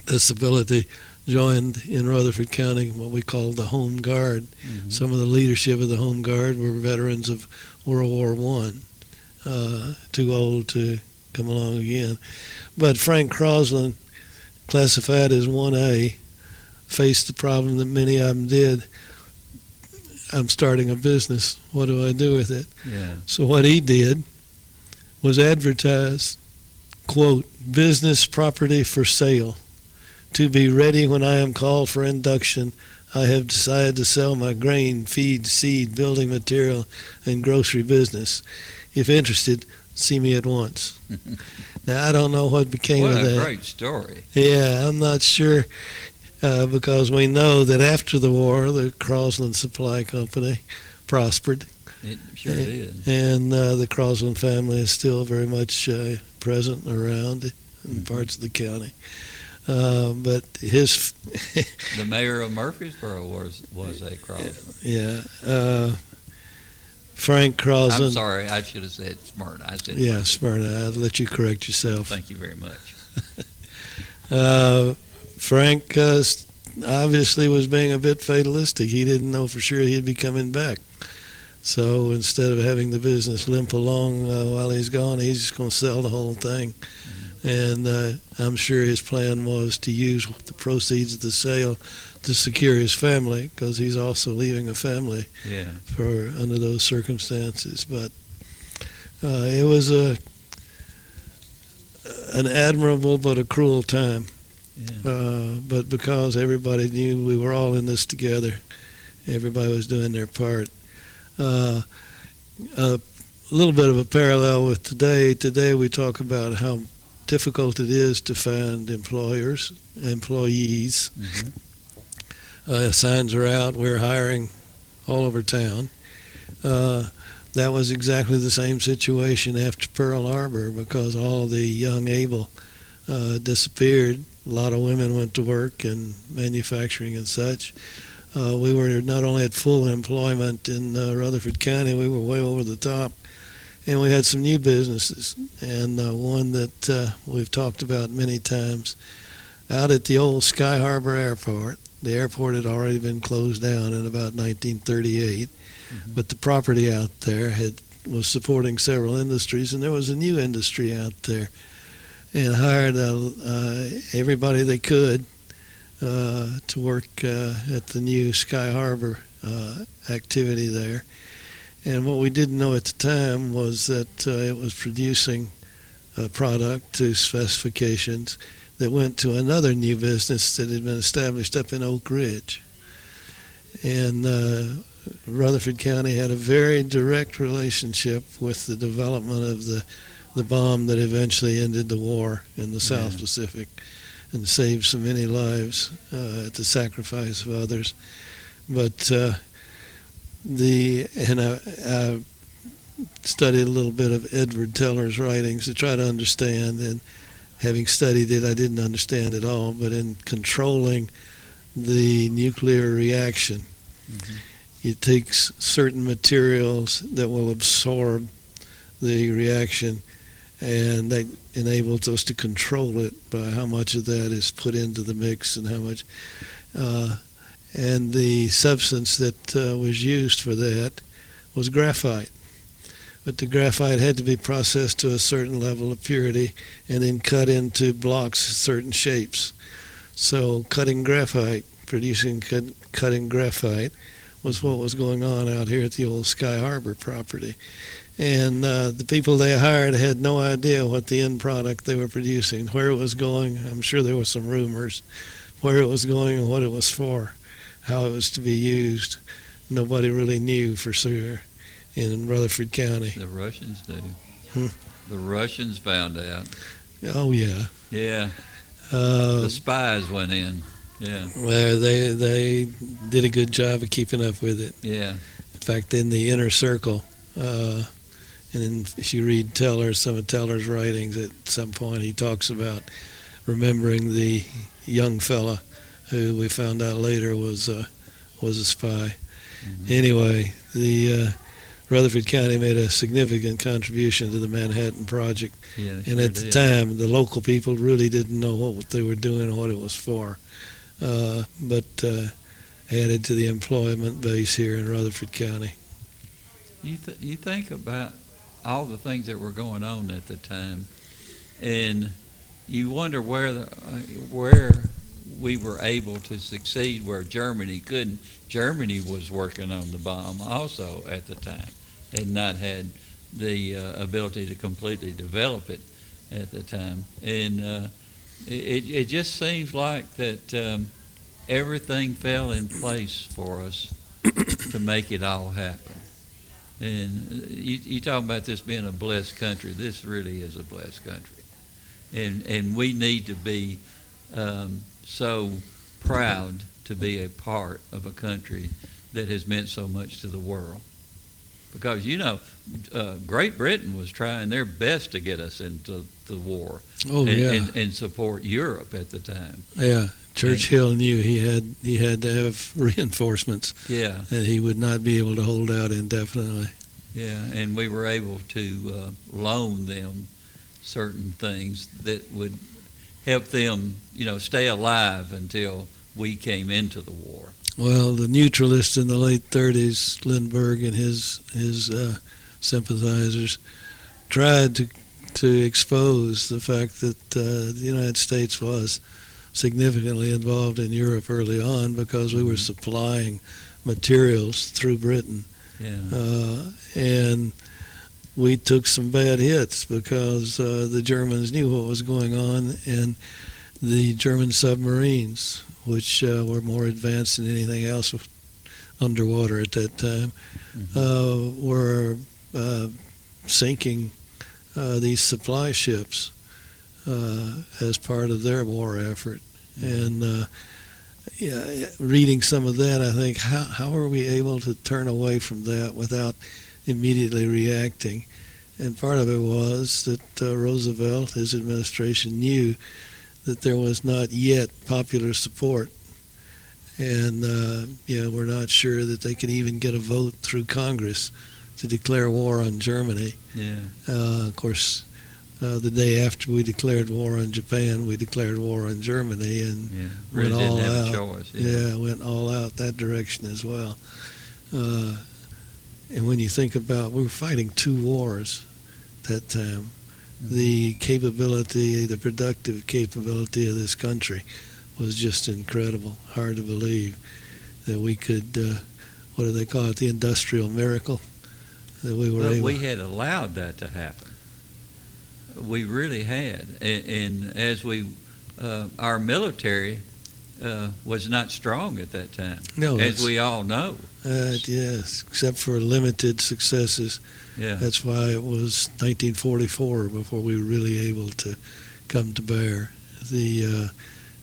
disability, joined in Rutherford County what we called the Home Guard. Some of the leadership of the Home Guard were veterans of World War One, uh, too old to come along again. But Frank Crosland, classified as 1A, faced the problem that many of them did. I'm starting a business. What do I do with it? Yeah. So what he did was advertise, quote, business property for sale. To be ready when I am called for induction, I have decided to sell my grain, feed, seed, building material, and grocery business. If interested, see me at once. <laughs> now, I don't know what became What of a that. great story. Yeah, I'm not sure uh, because we know that after the war, the Crosland Supply Company prospered. It sure did. And uh, the Crosland family is still very much uh, present around in Mm-hmm. parts of the county. Uh, but his, The mayor of Murfreesboro was was a Crosland. <laughs> yeah, uh, Frank Crosland. I'm sorry, I should have said Smyrna. I said Yeah, Smyrna. I'll let you correct yourself. Thank you very much. <laughs> Uh, Frank uh, obviously was being a bit fatalistic. He didn't know for sure he'd be coming back. So instead of having the business limp along uh, while he's gone, he's just going to sell the whole thing. And uh, I'm sure his plan was to use the proceeds of the sale to secure his family because he's also leaving a family Yeah. for under those circumstances. But uh, it was a an admirable but a cruel time. Uh, but because everybody knew we were all in this together, everybody was doing their part. Uh, a little bit of a parallel with today. Today we talk about how difficult it is to find employers, employees. Uh, signs are out. We're hiring all over town. Uh, that was exactly the same situation after Pearl Harbor because all the young able uh, disappeared. A lot of women went to work in manufacturing and such. Uh, we were not only at full employment in uh, Rutherford County, we were way over the top. And we had some new businesses, and uh, one that uh, we've talked about many times out at the old Sky Harbor Airport. The airport had already been closed down in about 1938, but the property out there had was supporting several industries, and there was a new industry out there, and hired uh, uh, everybody they could uh, to work uh, at the new Sky Harbor uh, activity there. And what we didn't know at the time was that uh, it was producing a product to specifications that went to another new business that had been established up in Oak Ridge. And uh, Rutherford County had a very direct relationship with the development of the the bomb that eventually ended the war in the South Yeah. Pacific and saved so many lives uh, at the sacrifice of others. But uh, the and I, I studied a little bit of Edward Teller's writings to try to understand. And having studied it, I didn't understand at all. But in controlling the nuclear reaction, it takes certain materials that will absorb the reaction, and that enables us to control it by how much of that is put into the mix and how much. Uh, and the substance that uh, was used for that was graphite. But the graphite had to be processed to a certain level of purity and then cut into blocks, certain shapes. So cutting graphite, producing cut, cutting graphite, was what was going on out here at the old Sky Harbor property. And uh, the people they hired had no idea what the end product they were producing, where it was going. I'm sure there were some rumors where it was going and what it was for, how it was to be used. Nobody really knew for sure in Rutherford County. The Russians do. Hmm. The Russians found out. Oh yeah. Yeah. Uh, the spies went in. Yeah. Well, they they did a good job of keeping up with it. Yeah. In fact, in the inner circle, uh, and if you read Teller, some of Teller's writings, at some point he talks about remembering the young fella who we found out later was uh, was a spy. Anyway, the uh, Rutherford County made a significant contribution to the Manhattan Project, Yeah, and sure at the did. time, the local people really didn't know what they were doing or what it was for. Uh, but uh, added to the employment base here in Rutherford County. You th- you think about all the things that were going on at the time, and you wonder where the, uh, where we were able to succeed where Germany couldn't. Germany was working on the bomb also at the time, and not had the uh, ability to completely develop it at the time. And uh, it it just seems like that um, everything fell in place for us <coughs> to make it all happen. And uh, you, you talk about this being a blessed country. This really is a blessed country, and and we need to be um, so proud to be a part of a country that has meant so much to the world. Because you know, uh, Great Britain was trying their best to get us into the war, Oh, and, yeah. and, and support Europe at the time. Yeah, Churchill knew he had he had to have <laughs> reinforcements. Yeah. and he would not be able to hold out indefinitely. Yeah, and we were able to uh, loan them certain things that would help them, you know, stay alive until we came into the war. Well, the neutralists in the late 30s, Lindbergh and his his uh, sympathizers, tried to to expose the fact that uh, the United States was significantly involved in Europe early on because we were supplying materials through Britain. Yeah. Uh, and we took some bad hits because uh, the Germans knew what was going on, and the German submarines, which uh, were more advanced than anything else underwater at that time, uh, were uh, sinking uh, these supply ships uh, as part of their war effort. And uh, yeah, reading some of that, I think, how, how are we able to turn away from that without immediately reacting? And part of it was that uh, Roosevelt, his administration, knew that there was not yet popular support. And, uh, you know, we're not sure that they can even get a vote through Congress to declare war on Germany. Yeah. Uh, of course, uh, the day after we declared war on Japan, we declared war on Germany and Yeah, went really all didn't have out. choice, yeah. went all out that direction as well. Uh, and when you think about, we were fighting two wars that time. Mm-hmm. The capability, the productive capability of this country was just incredible. Hard to believe that we could, uh, what do they call it, the industrial miracle? That we were But able we had allowed that to happen. We really had, and, and as we, uh, our military uh, was not strong at that time, No, as we all know. Uh, yes, except for limited successes. Yeah. That's why it was 1944 before we were really able to come to bear. The uh,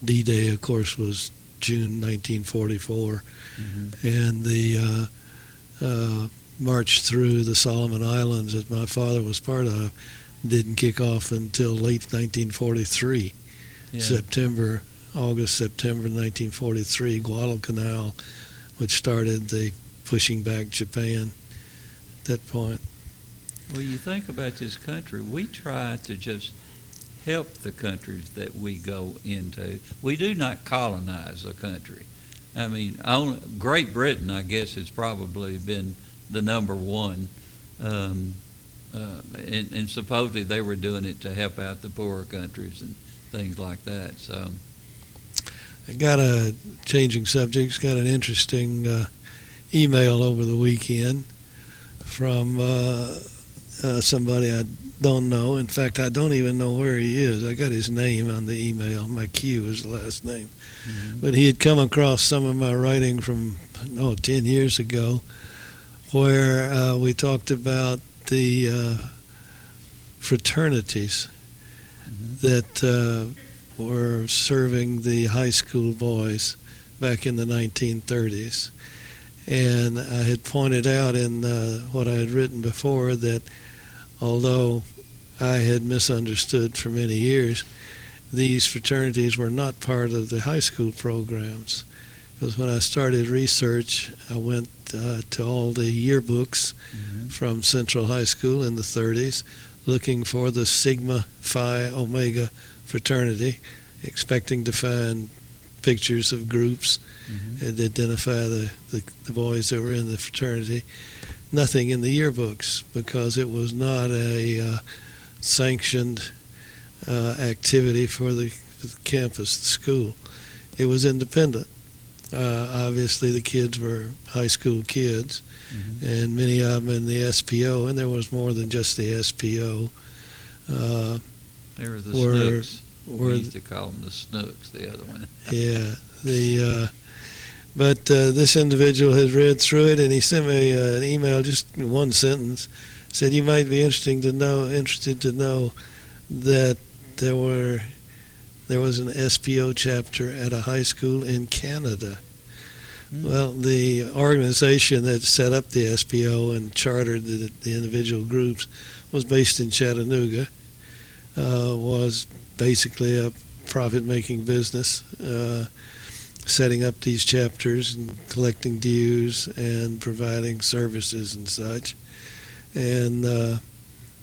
D-Day, of course, was June 1944, and the uh, uh, march through the Solomon Islands that my father was part of didn't kick off until late 1943. Yeah. September, August, September 1943, Guadalcanal, which started the pushing back Japan at that point. Well, you think about this country, we try to just help the countries that we go into. We do not colonize a country. I mean, only, Great Britain, I guess, has probably been the number one. Um, uh, and, and supposedly they were doing it to help out the poorer countries and things like that. So, I got a changing subjects. Got an interesting uh, email over the weekend from uh, uh, somebody I don't know. In fact, I don't even know where he is. I got his name on the email. My Q is the last name. But he had come across some of my writing from oh 10 years ago, where uh, we talked about the uh, fraternities that uh, were serving the high school boys back in the 1930s. And I had pointed out in uh, what I had written before that although I had misunderstood for many years, these fraternities were not part of the high school programs. Because when I started research, I went uh, to all the yearbooks from Central High School in the 30s looking for the Sigma Phi Omega fraternity, expecting to find pictures of groups and identify the, the, the boys that were in the fraternity. Nothing in the yearbooks because it was not a uh, sanctioned uh, activity for the, the campus, the school. It was independent. Uh, obviously, the kids were high school kids, and many of them in the SPO, and there was more than just the SPO. They were the were- snooks. were we used to call them the snooks, the other one. <laughs> yeah, the uh, but uh, this individual has read through it, and he sent me uh, an email, just one sentence, said you might be interesting to know, interested to know that there were there was an SPO chapter at a high school in Canada. Well, the organization that set up the SPO and chartered the, the individual groups was based in Chattanooga. Uh, was basically a profit-making business, uh, setting up these chapters and collecting dues and providing services and such. And uh,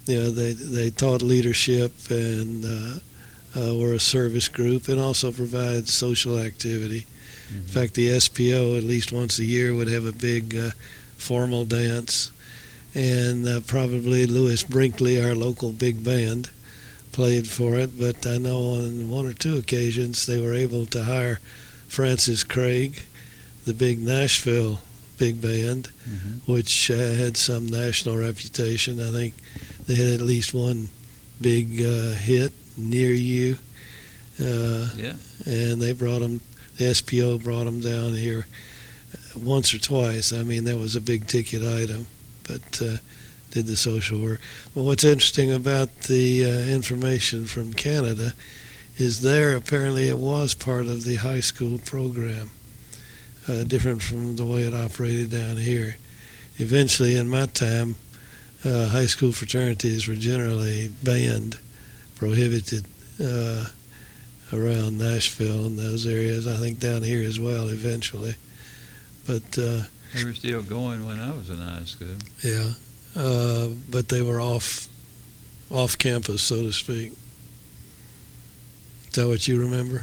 you know, they they taught leadership and uh, uh, were a service group and also provide social activity. In fact, the SPO at least once a year would have a big uh, formal dance, and uh, probably Lewis Brinkley, our local big band, played for it. But I know on one or two occasions they were able to hire Francis Craig, the big Nashville big band, which uh, had some national reputation. I think they had at least one big uh, hit near you. Uh, Yeah. and they brought them. The SPO brought them down here once or twice. I mean, that was a big ticket item, but uh, did the social work. Well, what's interesting about the uh, information from Canada is there apparently it was part of the high school program, uh, different from the way it operated down here. Eventually, in my time, uh, high school fraternities were generally banned, prohibited uh, around Nashville and those areas. I think down here as well eventually. But uh, They were still going when I was in high school. yeah, uh, but they were off off campus, so to speak. Is that what you remember?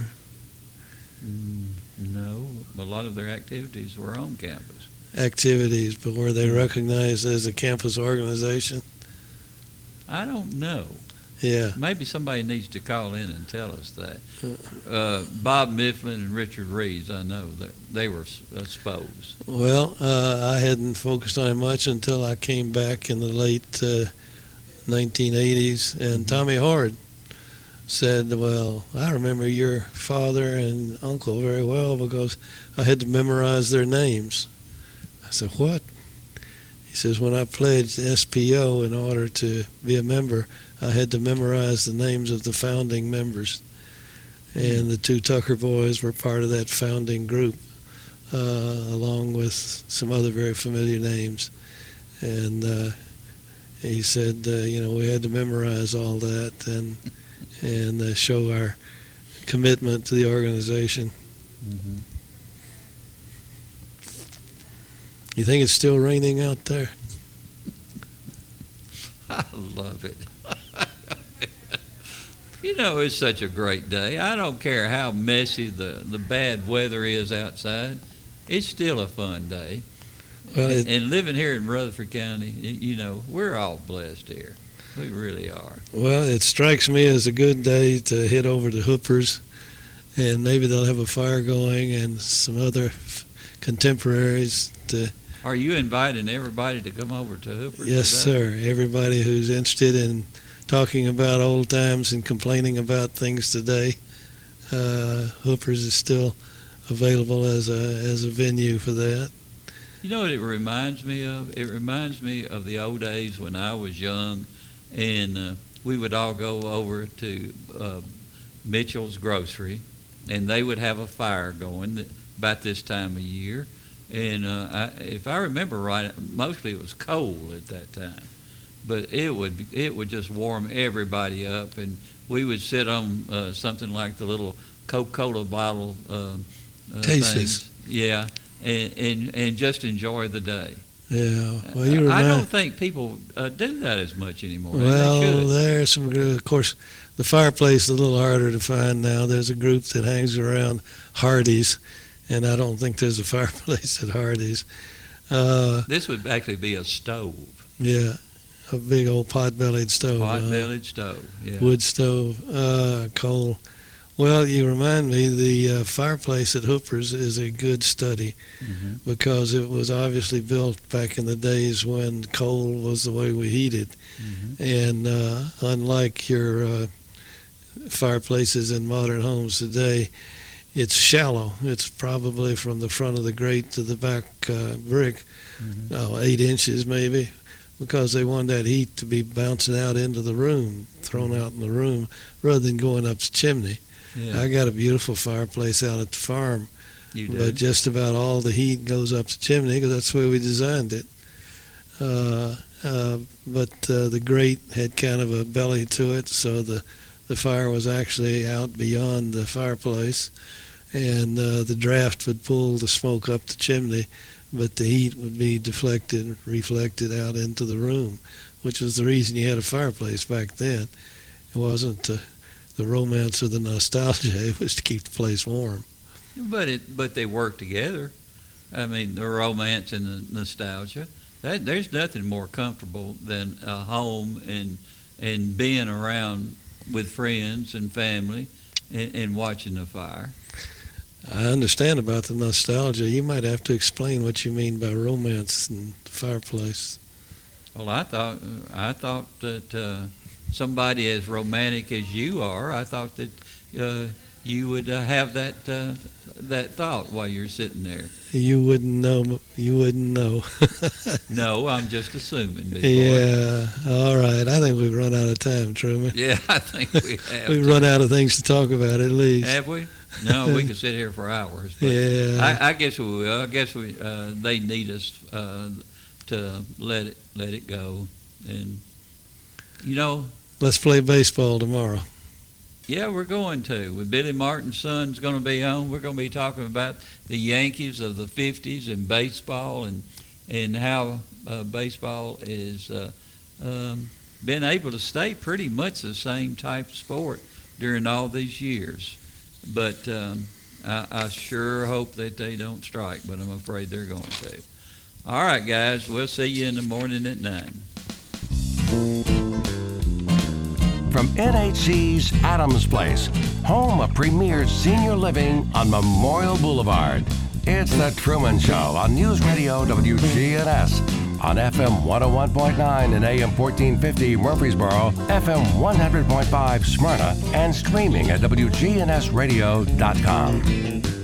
Mm, no, a lot of their activities were on campus. Activities, but were they recognized as a campus organization? I don't know. Yeah. Maybe somebody needs to call in and tell us that. Uh, Bob Mifflin and Richard Reeves, I know that they were uh, SPOs. Well, uh, I hadn't focused on it much until I came back in the late uh, 1980s, and Tommy Hard said, Well, I remember your father and uncle very well because I had to memorize their names. I said, What? He says, When I pledged SPO in order to be a member, I had to memorize the names of the founding members. And the two Tucker boys were part of that founding group, uh, along with some other very familiar names. And uh, he said, uh, you know, we had to memorize all that and and uh, show our commitment to the organization. Mm-hmm. You think it's still raining out there? <laughs> I love it. You know, it's such a great day. I don't care how messy the, the bad weather is outside. It's still a fun day. Well, it- and living here in Rutherford County, you know, we're all blessed here. We really are. Well, it strikes me as a good day to head over to Hooper's, and maybe they'll have a fire going and some other f- contemporaries to. Are you inviting everybody to come over to Hooper's? Yes, today? sir. Everybody who's interested in talking about old times and complaining about things today, uh, Hooper's is still available as a as a venue for that. You know what it reminds me of? It reminds me of the old days when I was young, and uh, we would all go over to uh, Mitchell's Grocery, and they would have a fire going about this time of year. And uh, I, if I remember right, mostly it was coal at that time, but it would it would just warm everybody up, and we would sit on uh, something like the little Coca-Cola bottle uh, uh, things. Yeah, and, and and just enjoy the day. Yeah. Well, you I remind. don't think people uh, do that as much anymore. Well, there's some good. Of course, the fireplace is a little harder to find now. There's a group that hangs around Hardee's, and I don't think there's a <laughs> fireplace at Hardee's. Uh, this would actually be a stove, yeah, a big old pot-bellied stove. uh, pot-bellied stove. Yeah. wood stove, uh, coal. Well, you remind me the uh, fireplace at Hooper's is a good study Mhm. because it was obviously built back in the days when coal was the way we heated. Mhm. And uh, unlike your uh, fireplaces in modern homes today, it's shallow. It's probably from the front of the grate to the back uh, brick, Mhm. oh, eight inches maybe, because they wanted that heat to be bouncing out into the room, thrown out in the room, rather than going up the chimney. Yeah. I got a beautiful fireplace out at the farm, but just about all the heat goes up the chimney because that's the way we designed it. Uh, uh, but uh, the grate had kind of a belly to it, so the the fire was actually out beyond the fireplace, and uh, the draft would pull the smoke up the chimney, but the heat would be deflected, reflected out into the room, which was the reason you had a fireplace back then. It wasn't the, the romance or the nostalgia; <laughs> it was to keep the place warm. But it, but they work together. I mean, the romance and the nostalgia. That, there's nothing more comfortable than a home and and being around with friends and family and, and watching the fire. I understand about the nostalgia. You might have to explain what you mean by romance and fireplace. Well, I thought I thought that uh, somebody as romantic as you are, I thought that uh, you would uh, have that uh, that thought while you're sitting there. You wouldn't know. You wouldn't know. <laughs> No, I'm just assuming. boy. yeah. All right. I think we've run out of time, Truman. Yeah, I think we <laughs> have. We've run out of things to talk about at least. Have we? <laughs> No, we could <laughs> sit here for hours. Yeah. I, I guess we will. I guess we uh, they need us uh, to let it let it go, and you know, Let's play baseball tomorrow. yeah, we're going to. With Billy Martin's son's going to be on, we're going to be talking about the Yankees of the '50s and baseball, and and how uh, baseball is uh, um, been able to stay pretty much the same type of sport during all these years. But um, I, I sure hope that they don't strike, but I'm afraid they're going to. All right, guys, we'll see you in the morning at 9. From NHC's Adams Place, home of premier senior living on Memorial Boulevard. It's The Truman Show on News Radio WGNS. On FM 101.9 and AM 1450 Murfreesboro, FM 100.5 Smyrna, and streaming at WGNSradio.com.